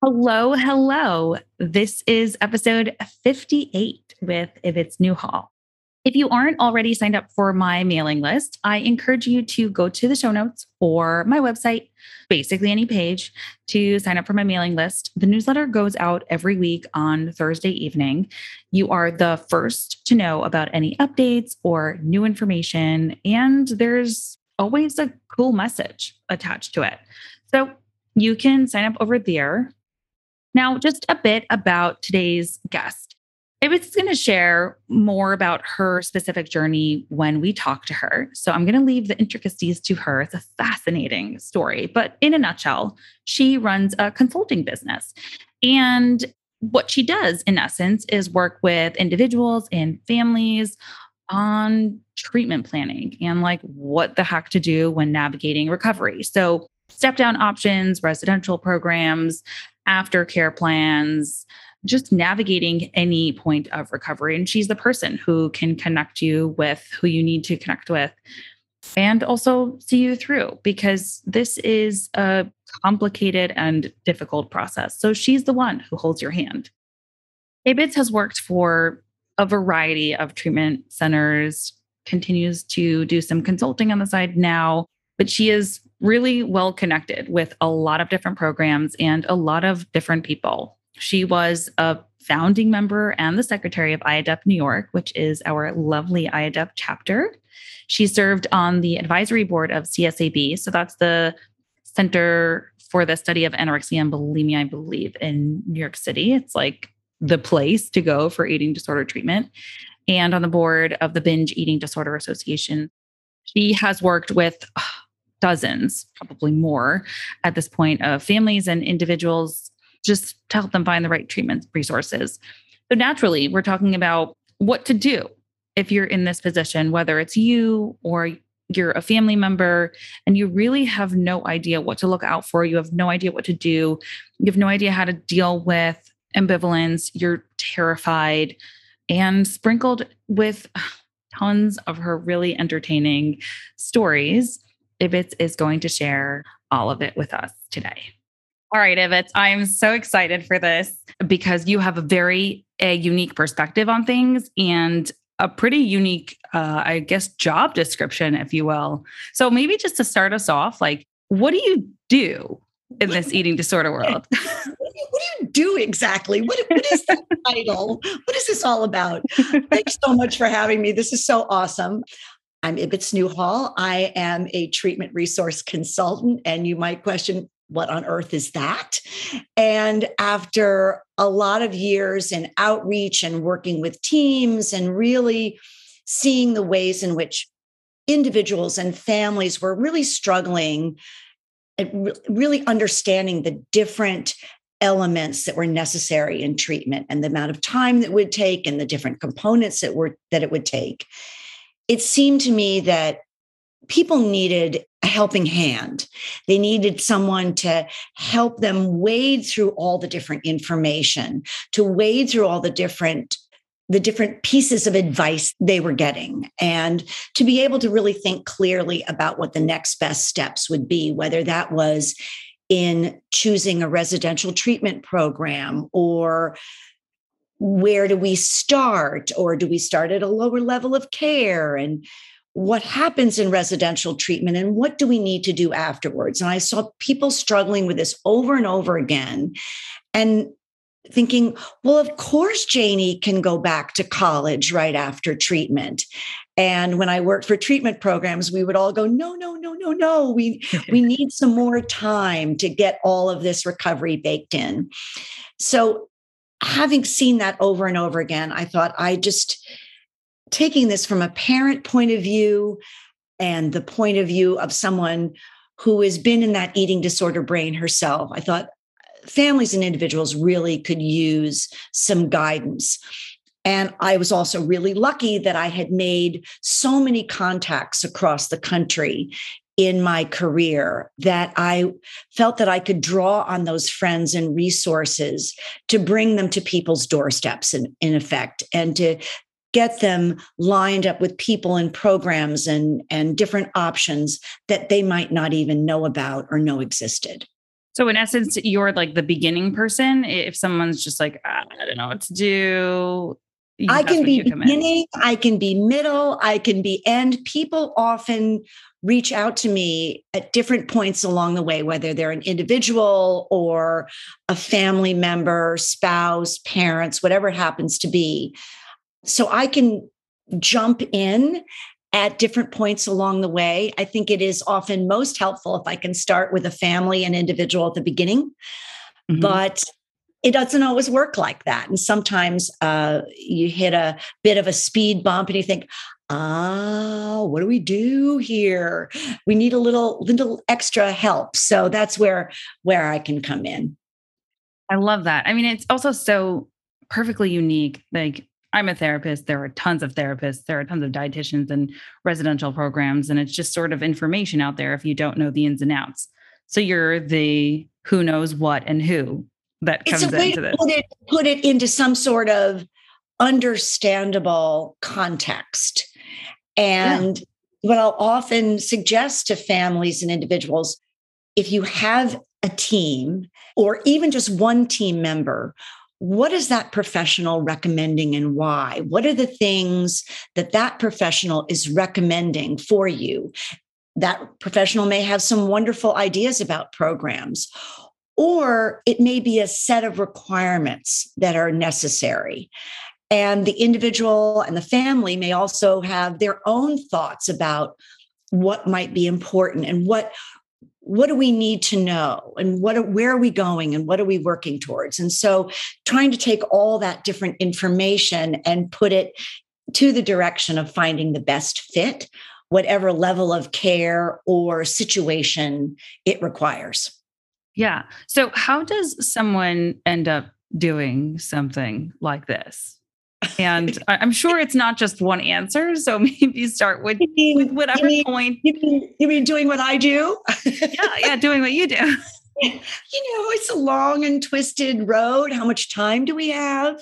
Hello, hello. This is episode 58 with Ibbotts Newhall. If you aren't already signed up for my mailing list, I encourage you to go to the show notes or my website, basically any page, to sign up for my mailing list. The newsletter goes out every week on Thursday evening. You are the first to know about any updates or new information, and there's always a cool message attached to it. So you can sign up over there now, just a bit about today's guest. I was going to share more about her specific journey when we talk to her. So I'm going to leave the intricacies to her. It's a fascinating story. But in a nutshell, she runs a consulting business. And what she does, in essence, is work with individuals and families on treatment planning and like what the heck to do when navigating recovery. So, step down options, residential programs, aftercare plans, just navigating any point of recovery. And she's the person who can connect you with who you need to connect with and also see you through because this is a complicated and difficult process. So she's the one who holds your hand. Ibbotts has worked for a variety of treatment centers, continues to do some consulting on the side now, but she is really well connected with a lot of different programs and a lot of different people. She was a founding member and the secretary of IAEDP New York, which is our lovely IAEDP chapter. She served on the advisory board of CSAB. So that's the Center for the Study of Anorexia and Bulimia, I believe, in New York City. It's like the place to go for eating disorder treatment. And on the board of the Binge Eating Disorder Association. She has worked with dozens, probably more at this point, of families and individuals just to help them find the right treatment resources. So, naturally, we're talking about what to do if you're in this position, whether it's you or you're a family member and you really have no idea what to look out for. You have no idea what to do. You have no idea how to deal with ambivalence. You're terrified and sprinkled with tons of her really entertaining stories Ibbotts is going to share all of it with us today. All right, Ibbotts, I'm so excited for this because you have a very a unique perspective on things and a pretty unique, uh, I guess, job description, if you will. So maybe just to start us off, like, what do you do in this eating disorder world? what, do you, what do you do exactly? What, what is the title? What is this all about? Thanks so much for having me. This is so awesome. I'm Ibbotts Newhall. I am a treatment resource consultant, and you might question, what on earth is that? And after a lot of years in outreach and working with teams and really seeing the ways in which individuals and families were really struggling really understanding the different elements that were necessary in treatment and the amount of time that would take and the different components that were that it would take it seemed to me that people needed a helping hand. They needed someone to help them wade through all the different information, to wade through all the different the different pieces of advice they were getting and to be able to really think clearly about what the next best steps would be whether that was in choosing a residential treatment program or where do we start? Or do we start at a lower level of care? And what happens in residential treatment? And what do we need to do afterwards? And i saw people struggling with this over and over again and thinking well of course janie can go back to college right after treatment. And when i worked for treatment programs we would all go no no no no no. We we need some more time to get all of this recovery baked in. So having seen that over and over again, I thought I just taking this from a parent point of view and the point of view of someone who has been in that eating disorder brain herself, I thought uh, families and individuals really could use some guidance. And I was also really lucky that I had made so many contacts across the country in my career that I felt that I could draw on those friends and resources to bring them to people's doorsteps in, in effect and to get them lined up with people and programs and, and different options that they might not even know about or know existed. So in essence, you're like the beginning person. If someone's just like, ah, I don't know what to do. I can be beginning, I can be middle, I can be end. People often reach out to me at different points along the way, whether they're an individual or a family member, spouse, parents, whatever it happens to be. So I can jump in at different points along the way. I think it is often most helpful if I can start with a family and individual at the beginning. Mm-hmm. But it doesn't always work like that. And sometimes uh, you hit a bit of a speed bump and you think, ah, what do we do here? We need a little little extra help. So that's where where I can come in. I love that. I mean, it's also so perfectly unique. Like I'm a therapist. There are tons of therapists. There are tons of dietitians and residential programs. And it's just sort of information out there if you don't know the ins and outs. So you're the who knows what and who that comes it's a way into to Put it, put it into some sort of understandable context. And yeah. what I'll often suggest to families and individuals if you have a team or even just one team member what is that professional recommending and why? What are the things that that professional is recommending for you? That professional may have some wonderful ideas about programs, or it may be a set of requirements that are necessary. And the individual and the family may also have their own thoughts about what might be important and what what do we need to know and what are, where are we going and what are we working towards and so trying to take all that different information and put it to the direction of finding the best fit whatever level of care or situation it requires yeah so how does someone end up doing something like this and I'm sure it's not just one answer. So maybe start with, mean, with whatever you mean, point. You mean, you mean doing what I do? yeah, yeah, doing what you do. You know, it's a long and twisted road. How much time do we have?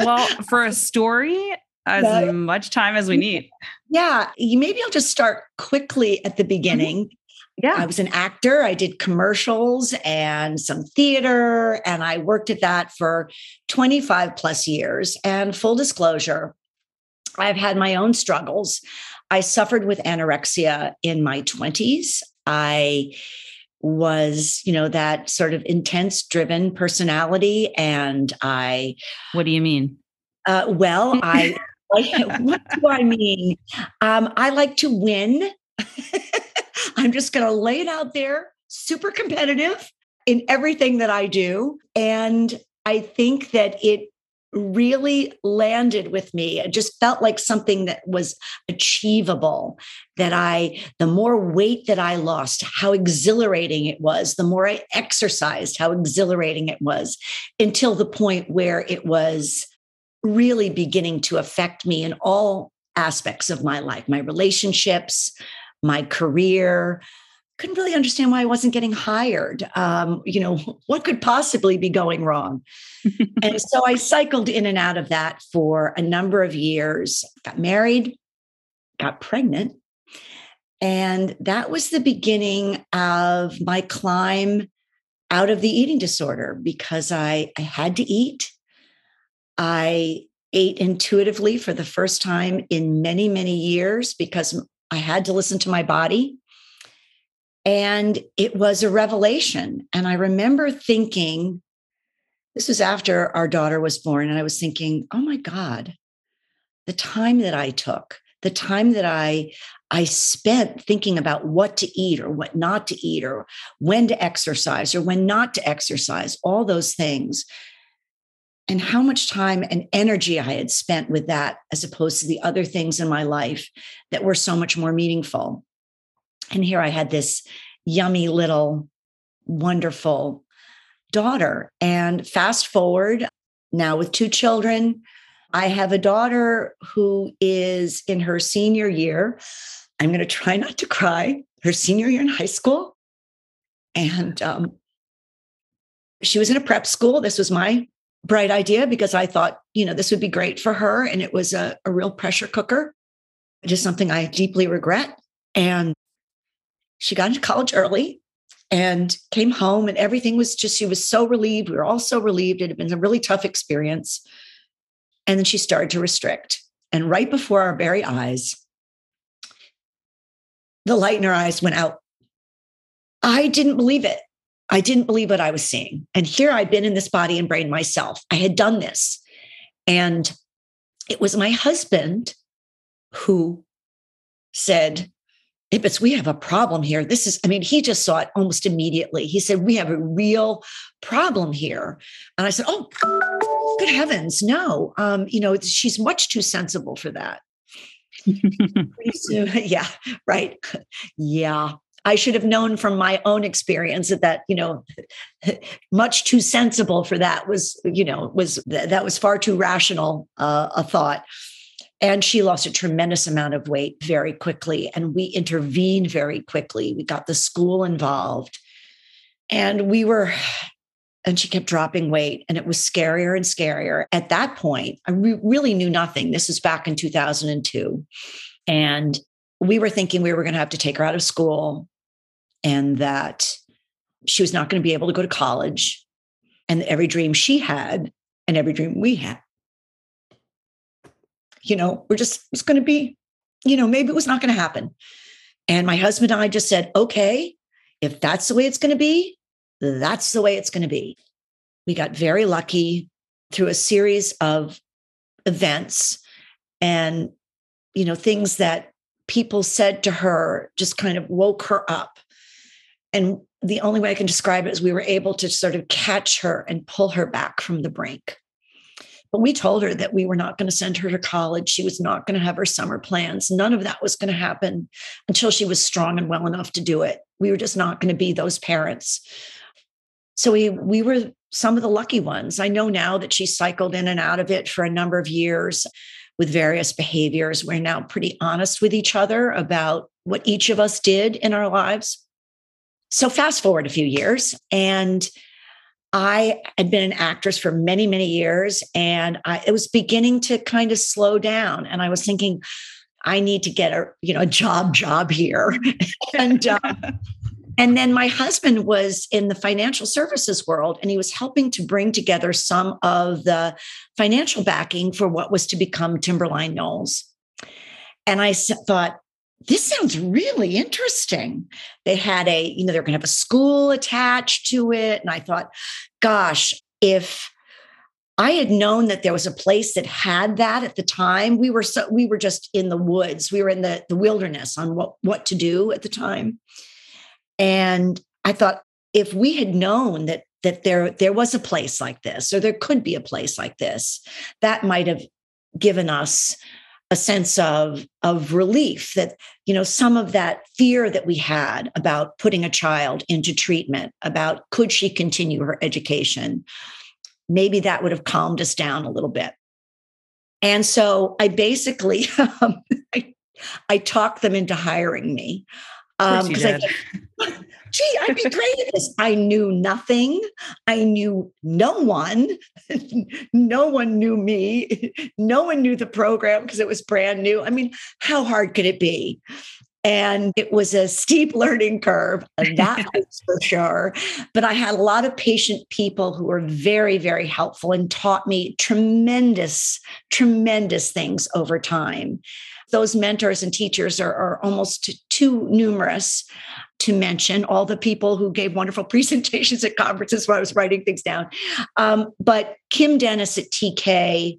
well, for a story, as much time as we need. Yeah, maybe I'll just start quickly at the mm-hmm. beginning. Yeah. I was an actor. I did commercials and some theater, and I worked at that for 25 plus years. And full disclosure, I've had my own struggles. I suffered with anorexia in my 20s. I was, you know, that sort of intense driven personality. And I. What do you mean? Uh, well, I. what do I mean? Um, I like to win. I'm just going to lay it out there, super competitive in everything that I do. And I think that it really landed with me. It just felt like something that was achievable. That I, the more weight that I lost, how exhilarating it was, the more I exercised, how exhilarating it was, until the point where it was really beginning to affect me in all aspects of my life, my relationships, my career. Couldn't really understand why I wasn't getting hired. Um, you know, what could possibly be going wrong? and so I cycled in and out of that for a number of years, got married, got pregnant. And that was the beginning of my climb out of the eating disorder because I, I had to eat. I ate intuitively for the first time in many, many years because I had to listen to my body. And it was a revelation. And I remember thinking, this was after our daughter was born, and I was thinking, oh my God, the time that I took, the time that I I spent thinking about what to eat or what not to eat or when to exercise or when not to exercise, all those things. And how much time and energy I had spent with that as opposed to the other things in my life that were so much more meaningful. And here I had this yummy little wonderful daughter. And fast forward now with two children, I have a daughter who is in her senior year. I'm going to try not to cry, her senior year in high school. And um, she was in a prep school. This was my bright idea because I thought, you know, this would be great for her. And it was a, a real pressure cooker, just something I deeply regret. And she got into college early and came home, and everything was just, she was so relieved. We were all so relieved. It had been a really tough experience. And then she started to restrict. And right before our very eyes, the light in her eyes went out. I didn't believe it. I didn't believe what I was seeing. And here I'd been in this body and brain myself. I had done this. And it was my husband who said, Ibbits, we have a problem here. This is, I mean, he just saw it almost immediately. He said, We have a real problem here. And I said, Oh, good heavens, no. Um, you know, she's much too sensible for that. yeah, right. Yeah. I should have known from my own experience that that you know much too sensible for that was you know was that was far too rational uh, a thought. And she lost a tremendous amount of weight very quickly and we intervened very quickly. We got the school involved and we were and she kept dropping weight and it was scarier and scarier. At that point i re- really knew nothing. This was back in 2002 and we were thinking we were going to have to take her out of school and that she was not going to be able to go to college and every dream she had and every dream we had. You know we're just it's going to be you know maybe it was not going to happen. And my husband and i just said okay if that's the way it's going to be that's the way it's going to be. We got very lucky through a series of events and you know things that people said to her just kind of woke her up and the only way I can describe it is we were able to sort of catch her and pull her back from the brink. But we told her that we were not going to send her to college. She was not going to have her summer plans. None of that was going to happen until she was strong and well enough to do it. We were just not going to be those parents. So we we were some of the lucky ones. I know now that she cycled in and out of it for a number of years with various behaviors. We're now pretty honest with each other about what each of us did in our lives so fast forward a few years and I had been an actress for many, many years, and I, it was beginning to kind of slow down. And I was thinking, I need to get a you know a job job here, and uh, and then my husband was in the financial services world, and he was helping to bring together some of the financial backing for what was to become Timberline Knolls. And I thought, this sounds really interesting. They had a, you know, they're going to have a school attached to it. And I thought, gosh, if I had known that there was a place that had that at the time, we were so we were just in the woods. We were in the, the wilderness on what, what to do at the time. And I thought, if we had known that that there there was a place like this, or there could be a place like this, that might have given us a sense of of relief that you know some of that fear that we had about putting a child into treatment about could she continue her education maybe that would have calmed us down a little bit. And so i basically um, I, I talked them into hiring me because um, I gee, I'd be great at this. I knew nothing. I knew no one. no one knew me. No one knew the program because it was brand new. I mean, how hard could it be? And it was a steep learning curve, that was for sure. But I had a lot of patient people who were very, very helpful and taught me tremendous, tremendous things over time those mentors and teachers are, are almost too numerous to mention all the people who gave wonderful presentations at conferences while I was writing things down. Um, but Kim Dennis at TK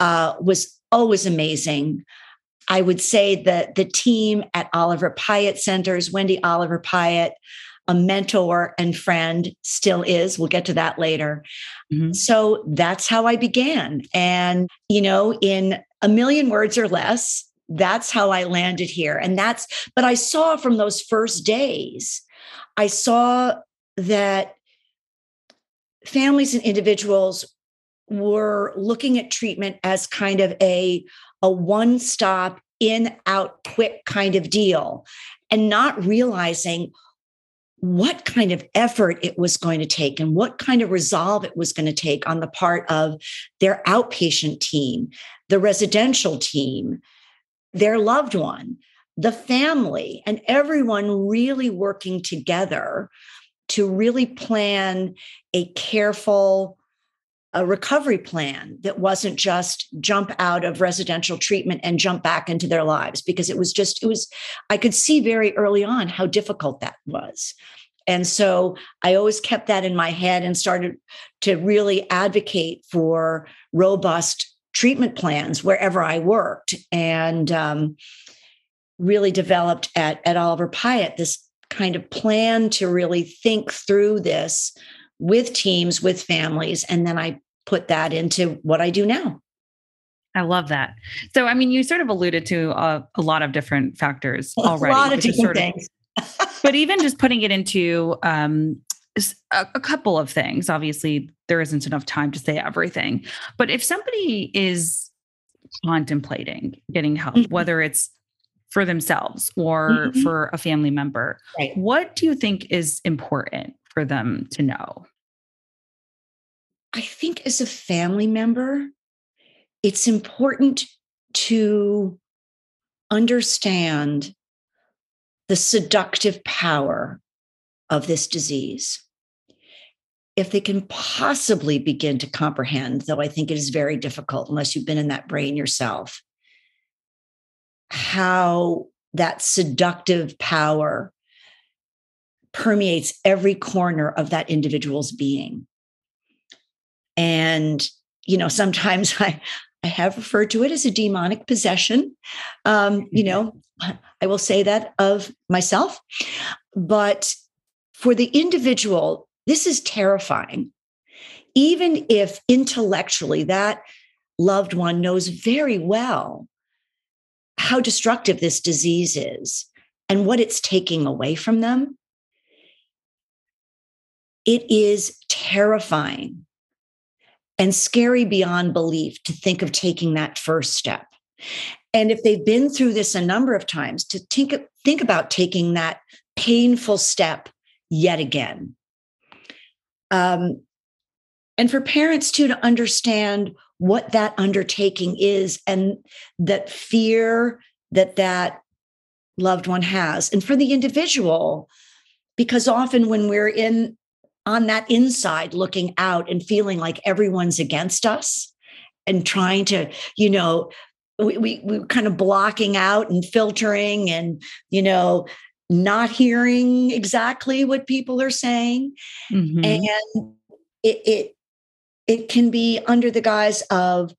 uh, was always amazing. I would say that the team at Oliver Pyatt Centers, Wendy Oliver Pyatt, a mentor and friend, still is. We'll get to that later. Mm-hmm. So that's how I began. And, you know, in a million words or less, that's how I landed here. And that's, but I saw from those first days, I saw that families and individuals were looking at treatment as kind of a, a one stop in out quick kind of deal and not realizing what kind of effort it was going to take and what kind of resolve it was going to take on the part of their outpatient team, the residential team, their loved one, the family, and everyone really working together to really plan a careful a recovery plan that wasn't just jump out of residential treatment and jump back into their lives because it was just it was i could see very early on how difficult that was. And so i always kept that in my head and started to really advocate for robust treatment plans wherever i worked and um, really developed at, at oliver pyatt this kind of plan to really think through this with teams with families and then i put that into what I do now. I love that. So, I mean, you sort of alluded to a, a lot of different factors already. A lot of different sort of, things. but even just putting it into um, a, a couple of things, obviously, there isn't enough time to say everything. But if somebody is contemplating getting help, mm-hmm. whether it's for themselves or mm-hmm. for a family member, right. what do you think is important for them to know? I think as a family member, it's important to understand the seductive power of this disease. If they can possibly begin to comprehend, though I think it is very difficult unless you've been in that brain yourself, how that seductive power permeates every corner of that individual's being. And, you know, sometimes I, I have referred to it as a demonic possession. Um, you know, I will say that of myself. But for the individual, this is terrifying. Even if intellectually that loved one knows very well how destructive this disease is and what it's taking away from them, it is terrifying and scary beyond belief to think of taking that first step. And if they've been through this a number of times, to think, think about taking that painful step yet again. Um, and for parents too to understand what that undertaking is and that fear that that loved one has. And for the individual, because often when we're in on that inside looking out and feeling like everyone's against us and trying to you know we, we we kind of blocking out and filtering and you know not hearing exactly what people are saying mm-hmm. and it, it it can be under the guise of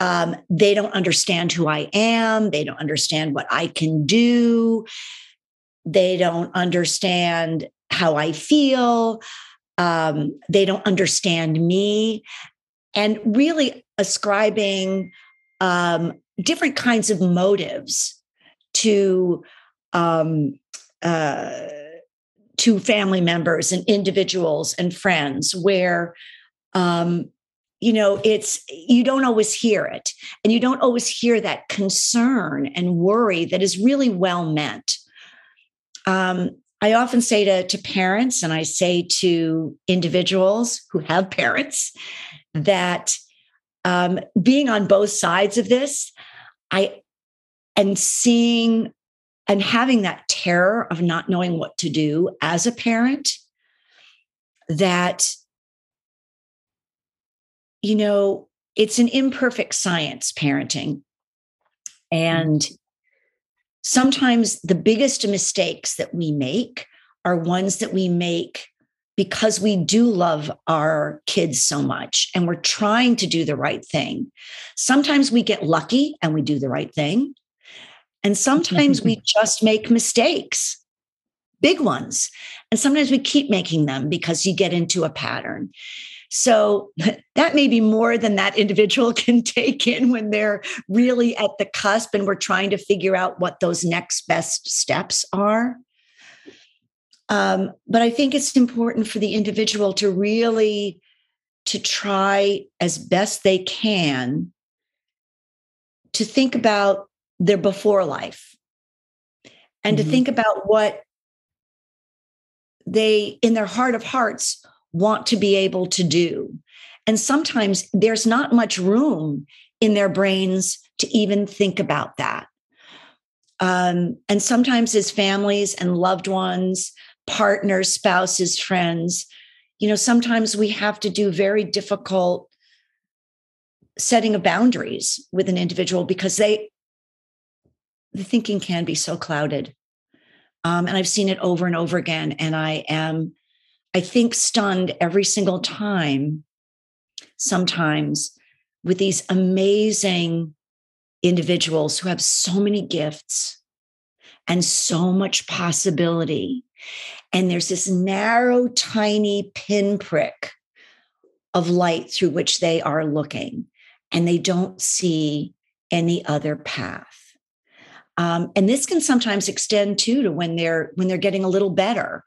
um, they don't understand who I am. They don't understand what I can do. They don't understand how I feel. Um, they don't understand me. And really ascribing um, different kinds of motives to um, uh, to family members and individuals and friends where um, you know it's you don't always hear it and you don't always hear that concern and worry that is really well meant. Um, I often say to, to parents and I say to individuals who have parents that um, being on both sides of this, I and seeing and having that terror of not knowing what to do as a parent, that, you know, it's an imperfect science parenting. And mm-hmm. sometimes the biggest mistakes that we make are ones that we make because we do love our kids so much and we're trying to do the right thing. Sometimes we get lucky and we do the right thing. And sometimes we just make mistakes, big ones. And sometimes we keep making them because you get into a pattern. So that may be more than that individual can take in when they're really at the cusp and we're trying to figure out what those next best steps are. Um, but I think it's important for the individual to really to try as best they can to think about their before life. And mm-hmm. to think about what they in their heart of hearts want to be able to do. And sometimes there's not much room in their brains to even think about that. Um, and sometimes as families and loved ones partners spouses friends you know, sometimes we have to do very difficult setting of boundaries with an individual because they, the thinking can be so clouded. Um, and I've seen it over and over again. And I am, I think, stunned every single time, sometimes with these amazing individuals who have so many gifts and so much possibility and there's this narrow, tiny pinprick of light through which they are looking, and they don't see any other path. Um, and this can sometimes extend too to when they're when they're getting a little better.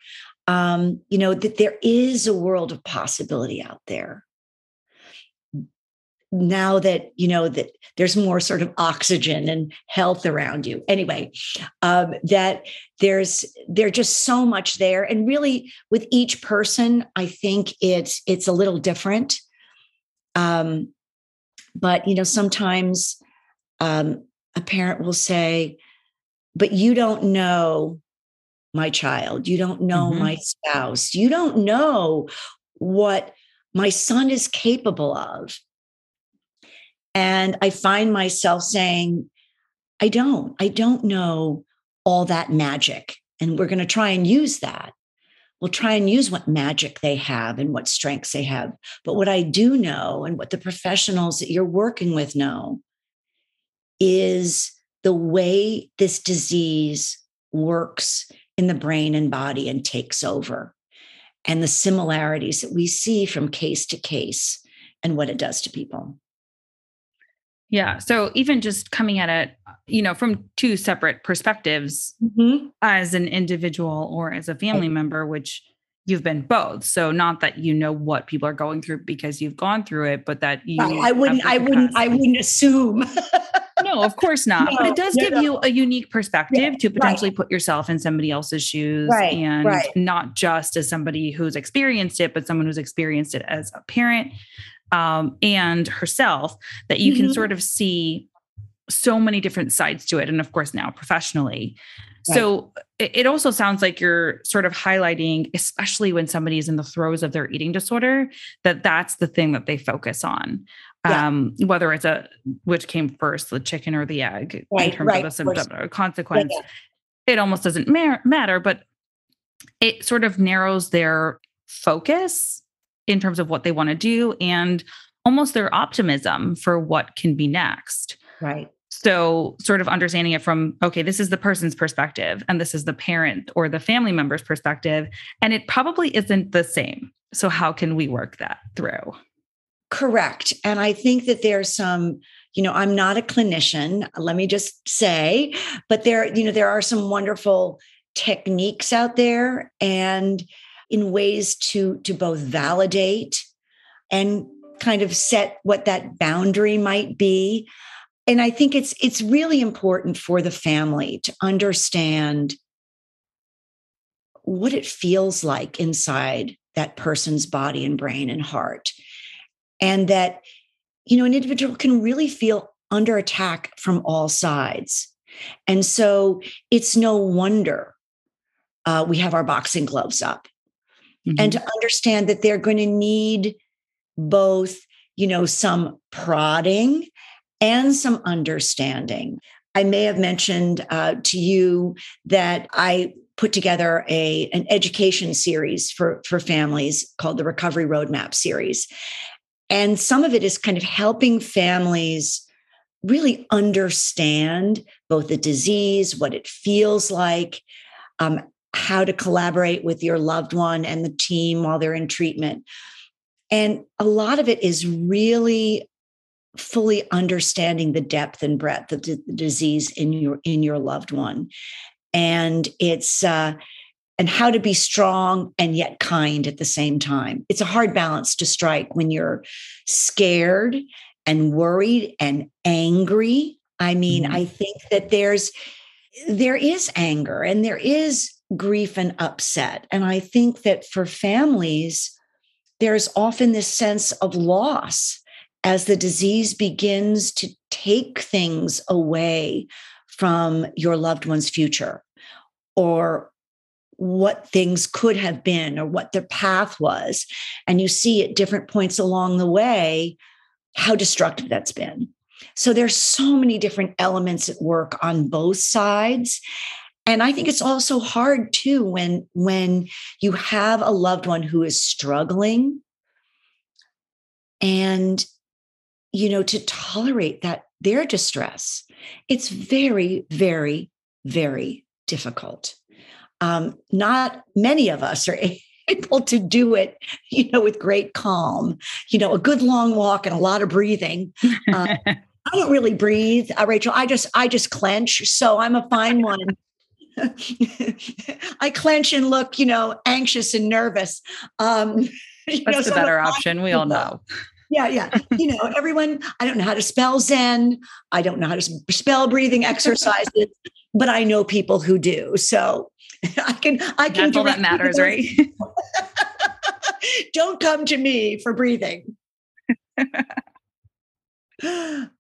Um, you know that there is a world of possibility out there. Now that you know that there's more sort of oxygen and health around you. Anyway um, that there's there's just so much there. And really with each person i think it's it's a little different. Um, but you know sometimes um, a parent will say but you don't know my child you don't know mm-hmm. my spouse you don't know what my son is capable of and I find myself saying, I don't, I don't know all that magic. And we're going to try and use that. We'll try and use what magic they have and what strengths they have. But what I do know and what the professionals that you're working with know is the way this disease works in the brain and body and takes over, and the similarities that we see from case to case and what it does to people. Yeah. So even just coming at it, you know, from two separate perspectives mm-hmm. as an individual or as a family right. member, which you've been both. So not that you know what people are going through because you've gone through it, but that you I wouldn't I wouldn't I wouldn't assume. no, of course not. No, but it does no, give no. you a unique perspective yeah, to potentially right. put yourself in somebody else's shoes right, and right. not just as somebody who's experienced it, but someone who's experienced it as a parent, um, and herself that you mm-hmm. can sort of see so many different sides to it. And of course, now professionally. Right. So it, it also sounds like you're sort of highlighting, especially when somebody is in the throes of their eating disorder, that that's the thing that they focus on. Yeah. Um, whether it's a which came first, the chicken or the egg, right, in terms right, of a symptom or consequence, yeah, yeah. it almost doesn't matter, but it sort of narrows their focus in terms of what they want to do and almost their optimism for what can be next. Right. So, sort of understanding it from, okay, this is the person's perspective, and this is the parent or the family member's perspective. And it probably isn't the same. So, how can we work that through? Correct. And I think that there's some, you know, I'm not a clinician, let me just say, but there, you know, there are some wonderful techniques out there. And in ways to to both validate and kind of set what that boundary might be and i think it's it's really important for the family to understand what it feels like inside that person's body and brain and heart and that you know an individual can really feel under attack from all sides and so it's no wonder uh, we have our boxing gloves up mm-hmm. and to understand that they're going to need both, you know, some prodding and some understanding. I may have mentioned uh, to you that I put together a an education series for for families called the Recovery Roadmap series, and some of it is kind of helping families really understand both the disease, what it feels like, um, how to collaborate with your loved one and the team while they're in treatment. And a lot of it is really fully understanding the depth and breadth of the disease in your in your loved one. And it's uh and how to be strong and yet kind at the same time. It's a hard balance to strike when you're scared and worried and angry. I mean, mm-hmm. I think that there's there is anger and there is grief and upset. And I think that for families, there's often this sense of loss as the disease begins to take things away from your loved one's future or what things could have been or what their path was. And you see at different points along the way how destructive that's been. So there's so many different elements at work on both sides. And I think it's also hard too when when you have a loved one who is struggling and you know to tolerate that their distress. It's very very very difficult um, not many of us are able to do it, you know, with great calm. You know, a good long walk and a lot of breathing. Uh, I don't really breathe, uh, Rachel. I just I just clench, so I'm a fine one. I clench and look, you know, anxious and nervous. Um, That's know, the so better option. We all know. Yeah, yeah. You know, everyone. I don't know how to spell Zen. I don't know how to spell breathing exercises, but I know people who do. So I can I can That's all that matters, right? Don't come to me for breathing.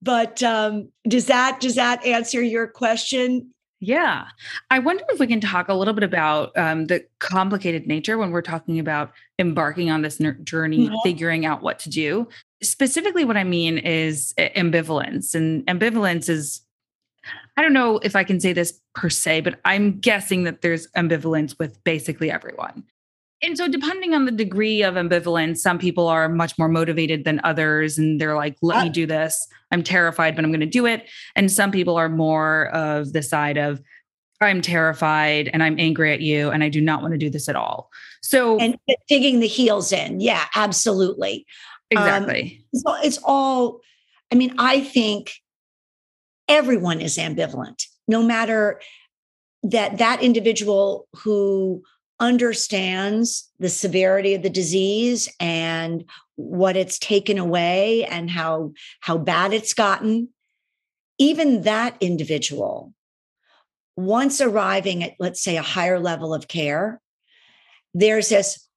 but um, does that does that answer your question? Yeah. I wonder if we can talk a little bit about um, the complicated nature when we're talking about embarking on this journey, mm-hmm. figuring out what to do. Specifically, what I mean is ambivalence. And ambivalence is I don't know if I can say this per se, but I'm guessing that there's ambivalence with basically everyone. And so, depending on the degree of ambivalence, some people are much more motivated than others. And they're like, let me do this. I'm terrified, but I'm going to do it. And some people are more of the side of, I'm terrified and I'm angry at you and I do not want to do this at all. So, and digging the heels in. Yeah, absolutely. Um, exactly. Um, so it's all, I mean, I think everyone is ambivalent, no matter that that individual who understands the severity of the disease and what it's taken away and how how bad it's gotten. Even that individual once arriving at let's say a higher level of care there's this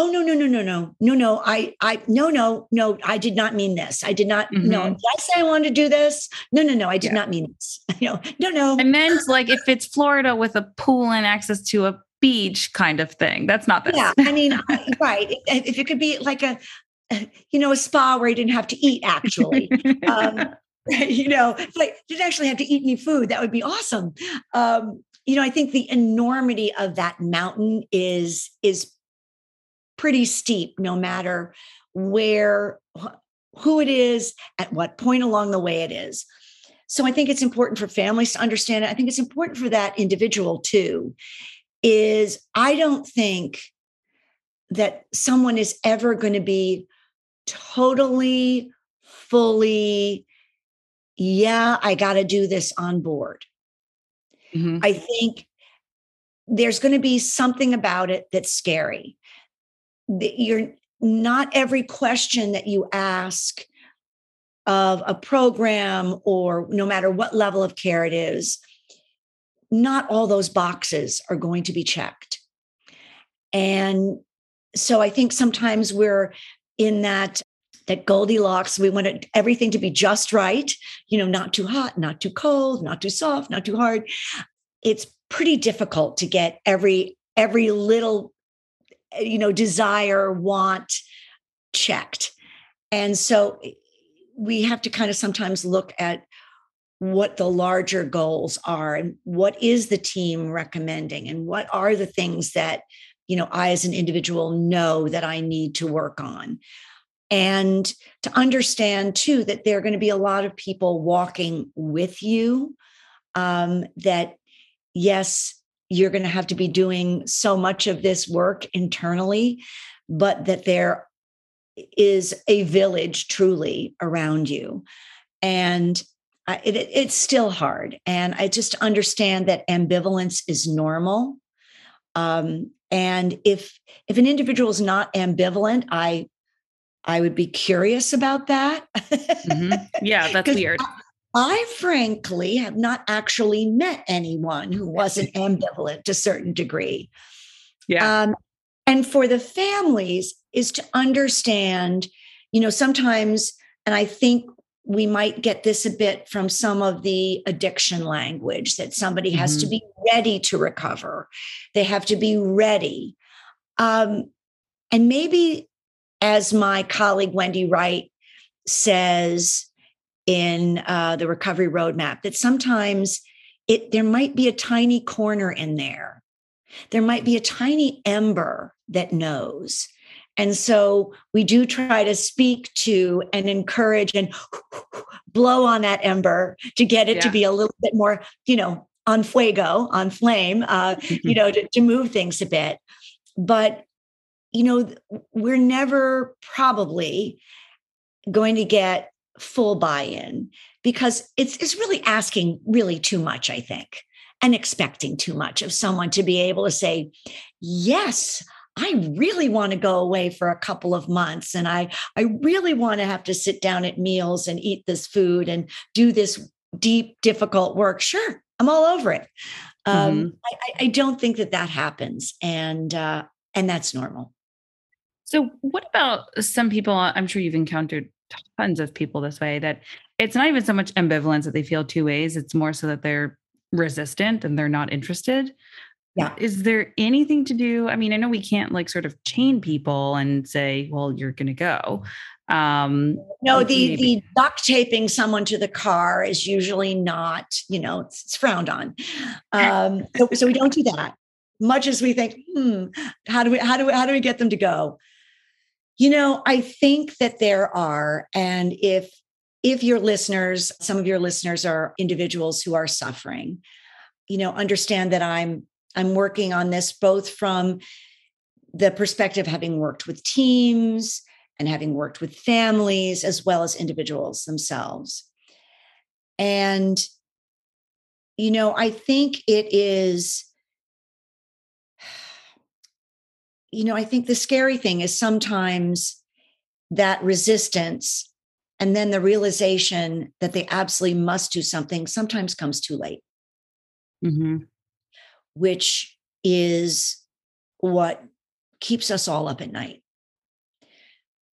oh no no no no no no no i i no no no i did not mean this. I did not mm-hmm. no did i say i wanted to do this? No no no i did yeah. not mean this. You know, no no. No i meant like if it's florida with a pool and access to a beach kind of thing that's not this. Yeah i mean right if it could be like a you know a spa where you didn't have to eat actually um, you know like you didn't actually have to eat any food that would be awesome. Um, you know i think the enormity of that mountain is is pretty steep no matter where who it is at what point along the way it is. So i think it's important for families to understand it. I think it's important for that individual too is i don't think that someone is ever going to be totally fully yeah i got to do this on board. Mm-hmm. i think there's going to be something about it that's scary you're not every question that you ask of a program or no matter what level of care it is not all those boxes are going to be checked. And so i think sometimes we're in that that goldilocks we want everything to be just right you know not too hot not too cold not too soft not too hard. It's pretty difficult to get every every little you know desire want checked. And so we have to kind of sometimes look at what the larger goals are and what is the team recommending and what are the things that you know i as an individual know that i need to work on. And to understand too that there are going to be a lot of people walking with you um, that yes you're going to have to be doing so much of this work internally, but that there is a village truly around you. And it, it's still hard. And I just understand that ambivalence is normal. Um, and if if an individual is not ambivalent, I I would be curious about that. mm-hmm. Yeah, that's weird. I, frankly have not actually met anyone who wasn't ambivalent to a certain degree. Yeah. Um, and for the families is to understand, you know, sometimes, and I think we might get this a bit from some of the addiction language that somebody has mm-hmm. to be ready to recover. They have to be ready. Um, and maybe, as my colleague Wendy Wright says in uh, the recovery roadmap, that sometimes it there might be a tiny corner in there. There might be a tiny ember that knows and so we do try to speak to and encourage and blow on that ember to get it yeah. to be a little bit more, you know, on fuego, on flame, uh, you know, to, to move things a bit. But, you know, we're never probably going to get full buy-in because it's it's really asking really too much, I think, and expecting too much of someone to be able to say, yes, I really want to go away for a couple of months and I I really want to have to sit down at meals and eat this food and do this deep difficult work. Sure, I'm all over it. Um, mm-hmm. I, I, don't think that that happens, and uh, and that's normal. So, what about some people? I'm sure you've encountered tons of people this way that it's not even so much ambivalence that they feel two ways. It's more so that they're resistant and they're not interested. Yeah. Is there anything to do? I mean, I know we can't like sort of chain people and say, well, you're going to go. Um, no, the, the duct taping someone to the car is usually not, you know, it's, it's frowned on. Um, so, so we don't do that. Much as we think, hmm, how do we, how do we, how do we get them to go? You know, I think that there are, and if if your listeners, some of your listeners are individuals who are suffering, you know, understand that I'm I'm working on this both from the perspective of having worked with teams and having worked with families as well as individuals themselves. And, you know, I think it is, you know, I think the scary thing is sometimes that resistance and then the realization that they absolutely must do something sometimes comes too late. Mm-hmm which is what keeps us all up at night.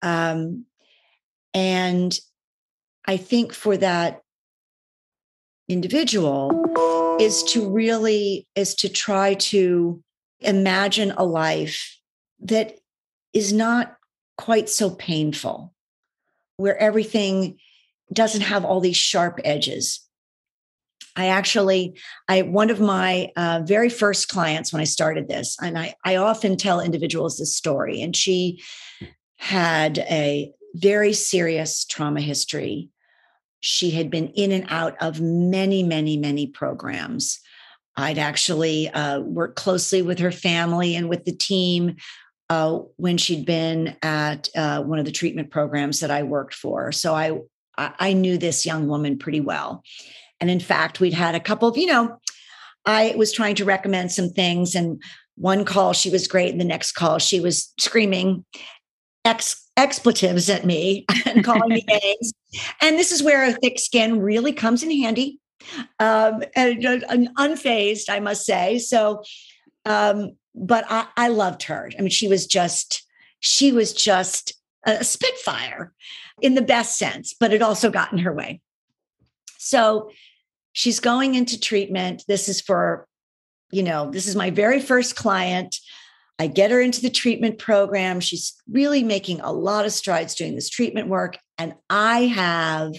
Um, and I think for that individual is to really is to try to imagine a life that is not quite so painful where everything doesn't have all these sharp edges I actually, I one of my uh, very first clients when I started this, and I, I often tell individuals this story, and she had a very serious trauma history. She had been in and out of many, many, many programs. I'd actually uh, worked closely with her family and with the team uh, when she'd been at uh, one of the treatment programs that I worked for. So I I knew this young woman pretty well. And in fact, we'd had a couple of, you know, I was trying to recommend some things. And one call, she was great. And the next call, she was screaming ex- expletives at me and calling me names. And this is where a thick skin really comes in handy. Um, and, and unfazed, I must say. So, um, but I, I loved her. I mean, she was just, she was just a spitfire in the best sense, but it also got in her way. So she's going into treatment. This is for, you know, this is my very first client. I get her into the treatment program. She's really making a lot of strides doing this treatment work. And I have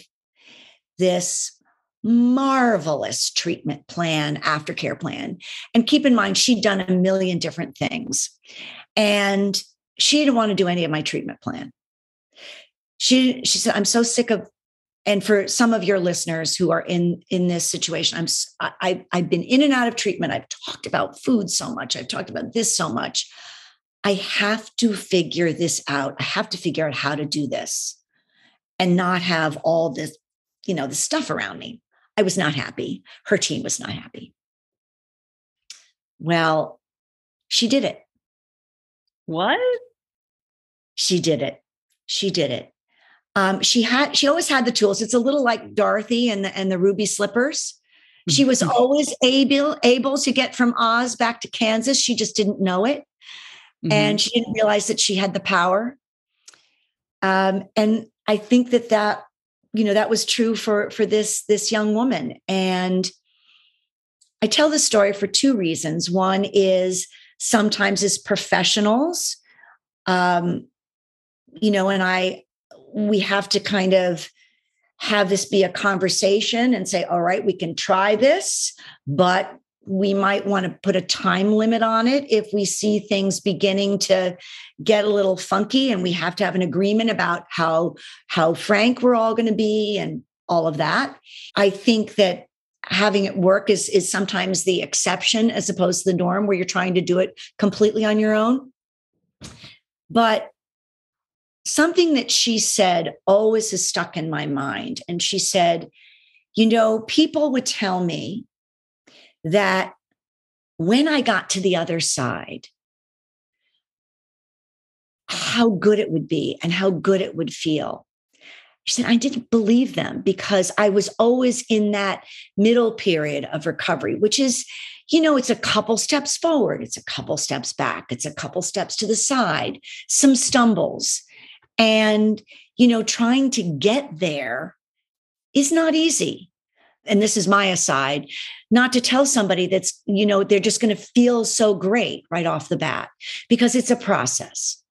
this marvelous treatment plan, aftercare plan. And keep in mind, she'd done a million different things. And she didn't want to do any of my treatment plan. She, she said, I'm so sick of and for some of your listeners who are in in this situation i'm I, i've been in and out of treatment i've talked about food so much i've talked about this so much i have to figure this out i have to figure out how to do this and not have all this you know the stuff around me i was not happy her team was not happy well she did it. What? She did it. She did it. Um, she had she always had the tools. It's a little like Dorothy and the and the ruby slippers. She was always able able to get from Oz back to Kansas. She just didn't know it, mm-hmm. and she didn't realize that she had the power. Um, and I think that that you know that was true for for this this young woman. And I tell this story for two reasons. One is sometimes as professionals, um, you know, and I we have to kind of have this be a conversation and say, all right, we can try this, but we might want to put a time limit on it if we see things beginning to get a little funky and we have to have an agreement about how how frank we're all going to be and all of that i think that having it work is is sometimes the exception as opposed to the norm where you're trying to do it completely on your own but something that she said always has stuck in my mind. And she said, You know, people would tell me that when I got to the other side, how good it would be and how good it would feel. She said, I didn't believe them because I was always in that middle period of recovery, which is, you know, it's a couple steps forward, it's a couple steps back, it's a couple steps to the side, some stumbles. And, you know, trying to get there is not easy. And this is my aside, not to tell somebody that's, you know, they're just going to feel so great right off the bat because it's a process.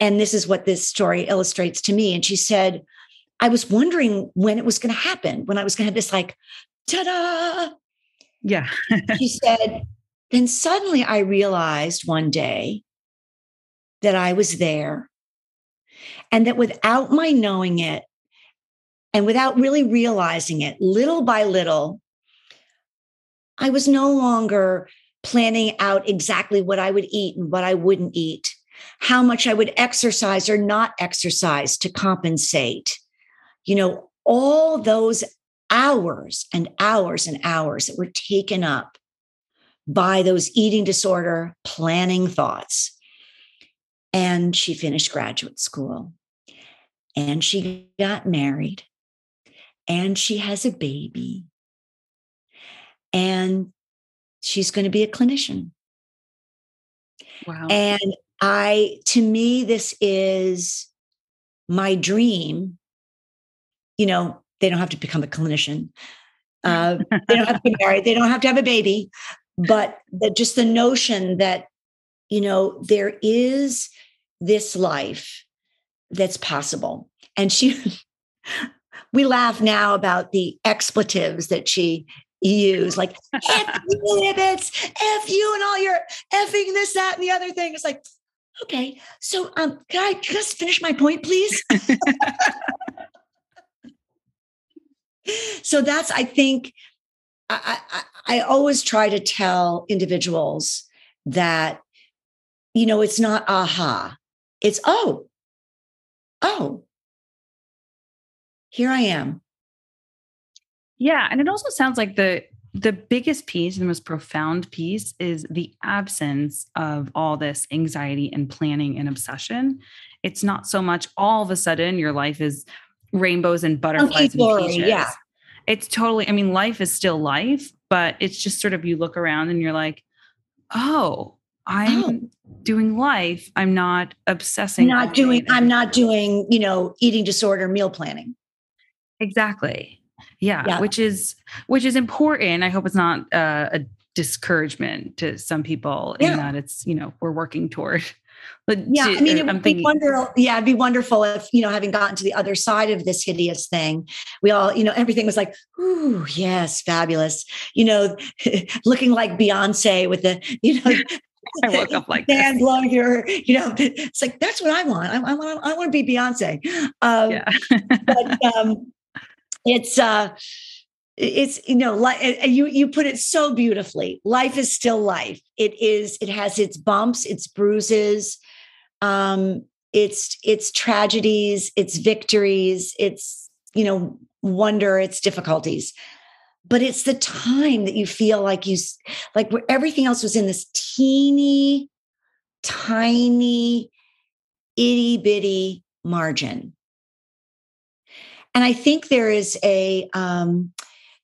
And this is what this story illustrates to me. And she said, I was wondering when it was going to happen, when I was going to have this like, ta da. Yeah. she said, then suddenly I realized one day that I was there and that without my knowing it and without really realizing it, little by little, I was no longer planning out exactly what I would eat and what I wouldn't eat, how much I would exercise or not exercise to compensate. You know, all those hours and hours and hours that were taken up by those eating disorder planning thoughts. And she finished graduate school and she got married and she has a baby and she's going to be a clinician. Wow. And I, to me, this is my dream. You know, they don't have to become a clinician. Uh, they don't have to be married. They don't have to have a baby. But the, just the notion that, you know, there is this life that's possible. And she, we laugh now about the expletives that she used, like F you F you and all your effing this, that, and the other thing. It's like, okay, so um, can I just finish my point, please? so that's, I think, I, I, I always try to tell individuals that, you know, it's not aha, it's oh, oh, here I am. Yeah. And it also sounds like the the biggest piece, the most profound piece is the absence of all this anxiety and planning and obsession. It's not so much all of a sudden your life is rainbows and butterflies and peaches. Yeah. It's totally, I mean, life is still life, but it's just sort of you look around and you're like, oh, oh. I'm oh. doing life. I'm not obsessing. Not doing, I'm not doing, you know, eating disorder meal planning. Exactly. Yeah, yeah. Which is which is important. I hope it's not uh, a discouragement to some people yeah. in that it's, you know, we're working toward but yeah, I mean, it would be wonderful. Yeah, it'd be wonderful if you know, having gotten to the other side of this hideous thing, we all, you know, everything was like, "Ooh, yes, fabulous." You know, looking like Beyonce with the, you know, I woke up like and blow your, you know, it's like that's what I want. I, I want, I want to be Beyonce. Um, yeah. but um, it's uh, it's you know, like you you put it so beautifully. Life is still life. It is. It has its bumps, its bruises, um, it's it's tragedies, it's victories, it's you know wonder, it's difficulties. but it's the time that you feel like you like where everything else was in this teeny tiny itty bitty margin and i think there is a um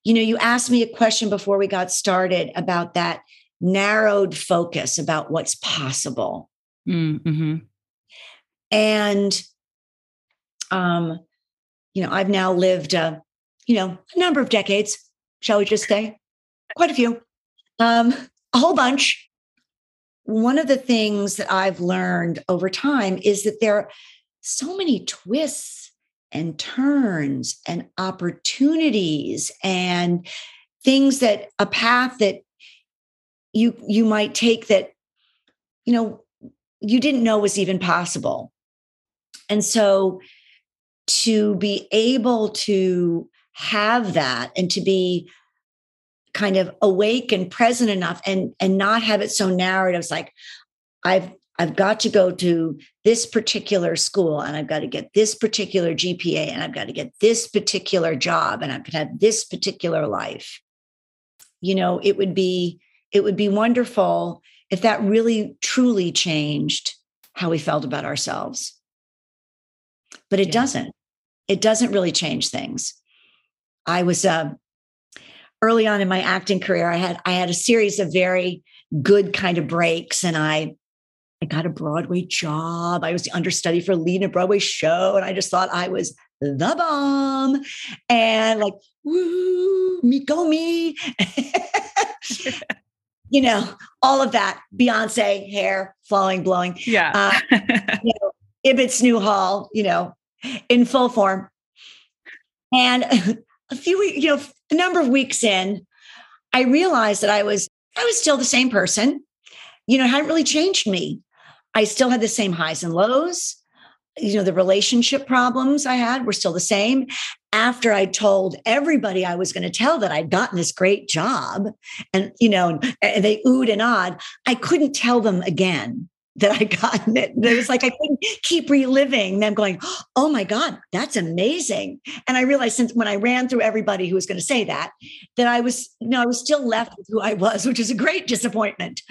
you know you asked me a question before we got started about that narrowed focus about what's possible mm-hmm. and um you know i've now lived a you know a number of decades shall we just say? Quite a few. Um, a whole bunch. One of the things that I've learned over time is that there are so many twists and turns and opportunities and things that a path that you you might take that you know you didn't know was even possible. And so to be able to have that and to be kind of awake and present enough and and not have it so narrowed it's like i've i've got to go to this particular school and i've got to get this particular gpa and i've got to get this particular job and i've got to have this particular life you know it would be it would be wonderful if that really truly changed how we felt about ourselves but it yeah. doesn't it doesn't really change things I was uh, early on in my acting career. I had I had a series of very good kind of breaks, and I I got a Broadway job. I was the understudy for lead in a Broadway show, and I just thought I was the bomb, and like woo, me go me. you know, all of that Beyonce hair flowing, blowing. Yeah. uh, you know, Ibbits Newhall, you know, in full form. And a few weeks, you know, a number of weeks in, I realized that I was I was still the same person. You know, it hadn't really changed me. I still had the same highs and lows. You know, the relationship problems I had were still the same. After I told everybody I was going to tell that I'd gotten this great job and, you know, and they oohed and awed, I couldn't tell them again that I got. It, it was like I couldn't keep reliving them going, oh my God, that's amazing. And I realized since when I ran through everybody who was going to say that, that I was, you know, I was still left with who I was, which is a great disappointment.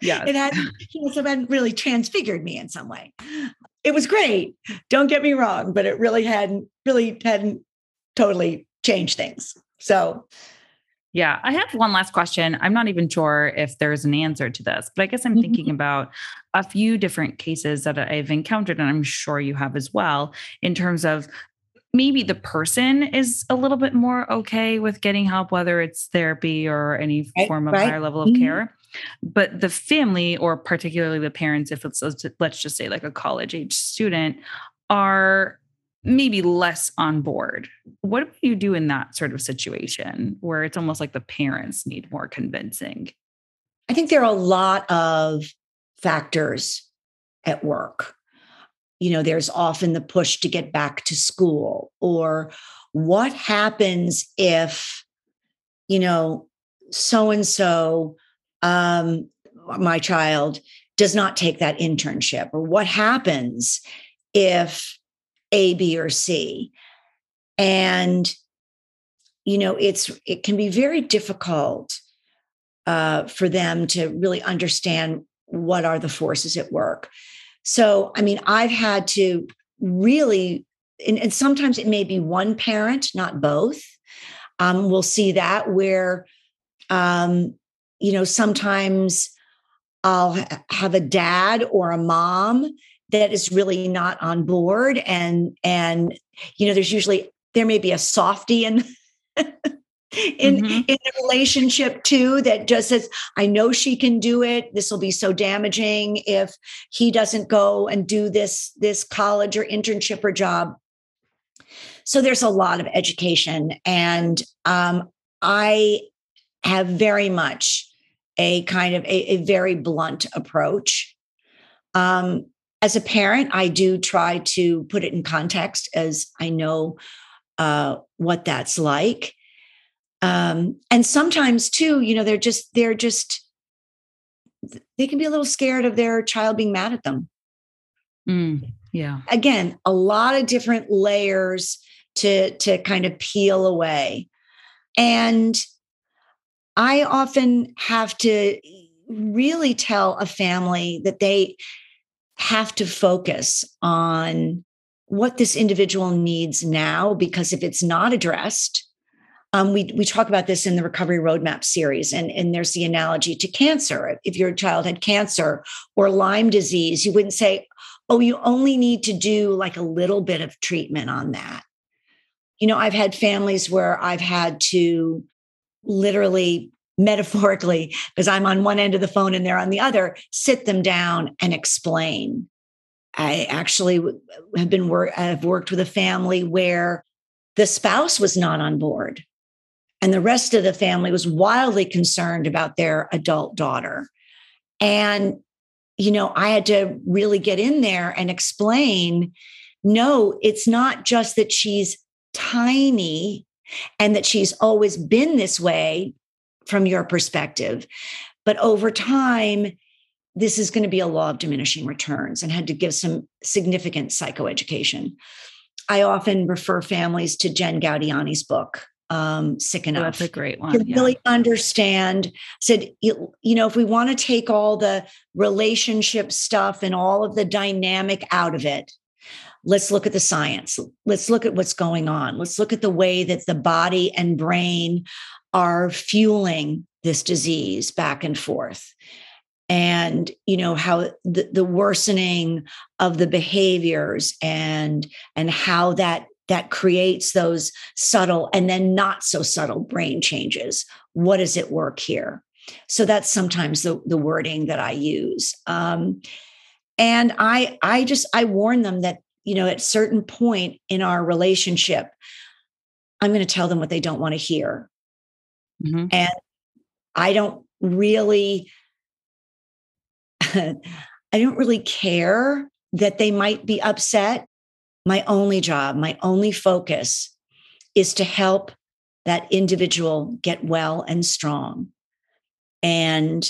Yeah. it had, you know, so had really transfigured me in some way. It was great. Don't get me wrong, but it really hadn't, really hadn't totally changed things. So yeah, I have one last question. I'm not even sure if there's an answer to this, but I guess I'm mm-hmm. thinking about a few different cases that I've encountered, and I'm sure you have as well, in terms of maybe the person is a little bit more okay with getting help, whether it's therapy or any right, form of right. higher level of mm-hmm. care. But the family, or particularly the parents, if it's let's just say like a college age student, are maybe less on board. What do you do in that sort of situation where it's almost like the parents need more convincing? I think there are a lot of factors at work. You know, there's often the push to get back to school, or what happens if, you know, so and so, my child does not take that internship, or what happens if a, B, or C. And, you know, it's it can be very difficult uh, for them to really understand what are the forces at work. So, I mean, I've had to really, and, and sometimes it may be one parent, not both. Um, we'll see that where, um, you know, sometimes I'll ha- have a dad or a mom that is really not on board. And and you know there's usually there may be a softy in in mm-hmm. in the relationship too that just says i know she can do it. This will be so damaging if he doesn't go and do this this college or internship or job. So there's a lot of education. And um, i have very much a kind of a, a very blunt approach. Um, as a parent, I do try to put it in context as I know uh, what that's like. Um, and sometimes too, you know, they're just, they're just, they can be a little scared of their child being mad at them. Mm, yeah. Again, a lot of different layers to, to kind of peel away. And I often have to really tell a family that they have to focus on what this individual needs now, because if it's not addressed, um, we, we talk about this in the recovery roadmap series and, and there's the analogy to cancer. If your child had cancer or lyme disease you wouldn't say oh you only need to do like a little bit of treatment on that. You know i've had families where i've had to literally metaphorically because i'm on one end of the phone and they're on the other sit them down and explain i actually have been work i've worked with a family where the spouse was not on board and the rest of the family was wildly concerned about their adult daughter. And, you know, I had to really get in there and explain no, it's not just that she's tiny and that she's always been this way from your perspective. But over time, this is going to be a law of diminishing returns and had to give some significant psychoeducation. I often refer families to Jen Gaudiani's book, um, sick enough. Oh, that's a great one. To yeah. really understand, said, you, you know, if we want to take all the relationship stuff and all of the dynamic out of it, let's look at the science. Let's look at what's going on. Let's look at the way that the body and brain are fueling this disease back and forth and you know how the, the worsening of the behaviors and and how that that creates those subtle and then not so subtle brain changes. What does it work here? So that's sometimes the, the wording that I use. Um, and I I just I warn them that you know at certain point in our relationship, I'm going to tell them what they don't want to hear, mm-hmm. and I don't really I don't really care that they might be upset my only job, my only focus is to help that individual get well and strong. And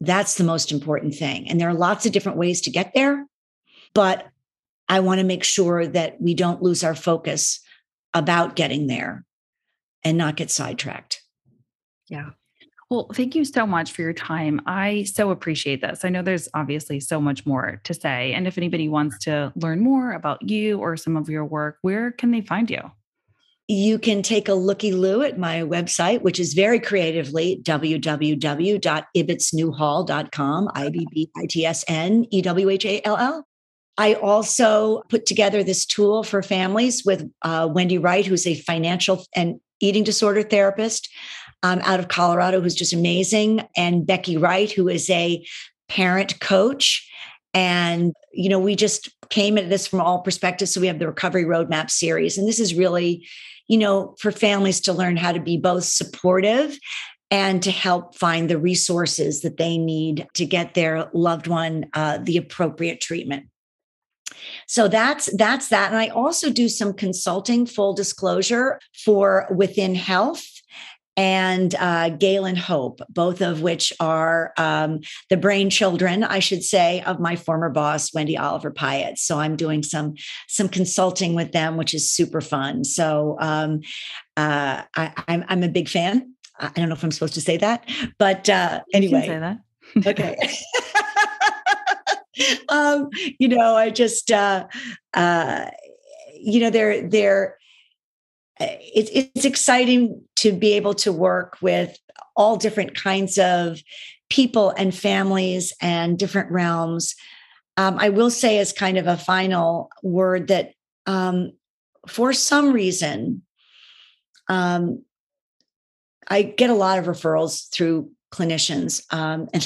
that's the most important thing. And there are lots of different ways to get there, but I want to make sure that we don't lose our focus about getting there and not get sidetracked. Yeah. Well, thank you so much for your time. I so appreciate this. I know there's obviously so much more to say. And if anybody wants to learn more about you or some of your work, where can they find you? You can take a looky loo at my website, which is very creatively www.ibbitsnewhall.com, I B B I T S N E W H A L L. I also put together this tool for families with uh, Wendy Wright, who's a financial and eating disorder therapist um, out of Colorado who's just amazing, and Becky Wright, who is a parent coach. And, you know, we just came at this from all perspectives. So we have the Recovery Roadmap series. And this is really, you know, for families to learn how to be both supportive and to help find the resources that they need to get their loved one uh, the appropriate treatment so that's that's that and i also do some consulting full disclosure for within health and uh, Galen Hope, both of which are um, the brain children, I should say, of my former boss, Wendy Oliver Pyatt. So I'm doing some some consulting with them, which is super fun. So um, uh, I, I'm, I'm a big fan. I don't know if I'm supposed to say that, but uh, anyway, say that. okay. um, you know, I just, uh, uh, you know, they're they're it, it's exciting to be able to work with all different kinds of people and families and different realms. Um, I will say, as kind of a final word, that um, for some reason, um, I get a lot of referrals through clinicians, um, and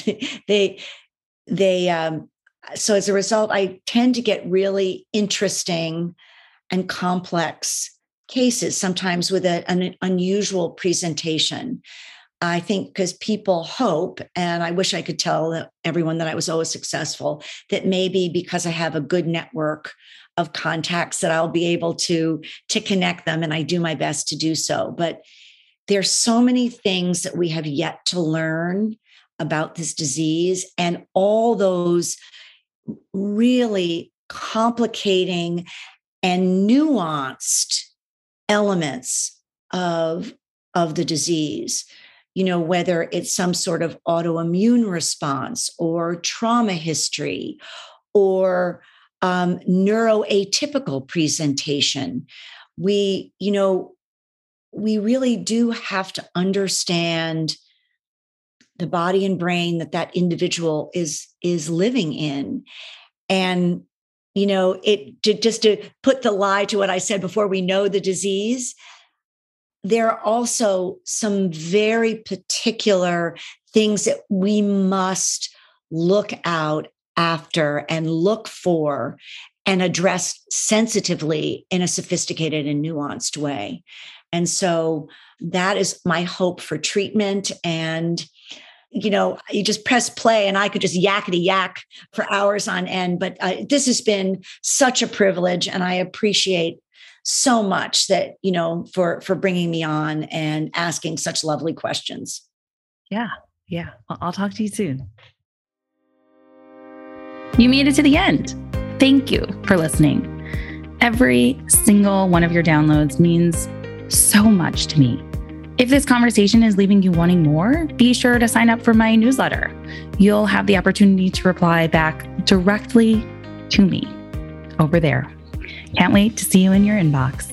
they they um, so as a result, I tend to get really interesting and complex cases, sometimes with a, an unusual presentation. I think because people hope, and I wish I could tell everyone that I was always successful, that maybe because I have a good network of contacts that I'll be able to to connect them and I do my best to do so but there's so many things that we have yet to learn about this disease and all those really complicating and nuanced elements of of the disease you know, whether it's some sort of autoimmune response or trauma history or um, neuroatypical presentation. We, you know, we really do have to understand the body and brain that that individual is is living in and you know it to, just to put the lie to what i said before we know the disease there are also some very particular things that we must look out after and look for and address sensitively in a sophisticated and nuanced way. And so that is my hope for treatment. And, you know, you just press play and I could just yakety yak for hours on end. But uh, this has been such a privilege and I appreciate so much that you know for for bringing me on and asking such lovely questions. Yeah. Yeah. I'll talk to you soon. You made it to the end. Thank you for listening. Every single one of your downloads means so much to me if this conversation is leaving you wanting more, be sure to sign up for my newsletter. You'll have the opportunity to reply back directly to me over there. Can't wait to see you in your inbox.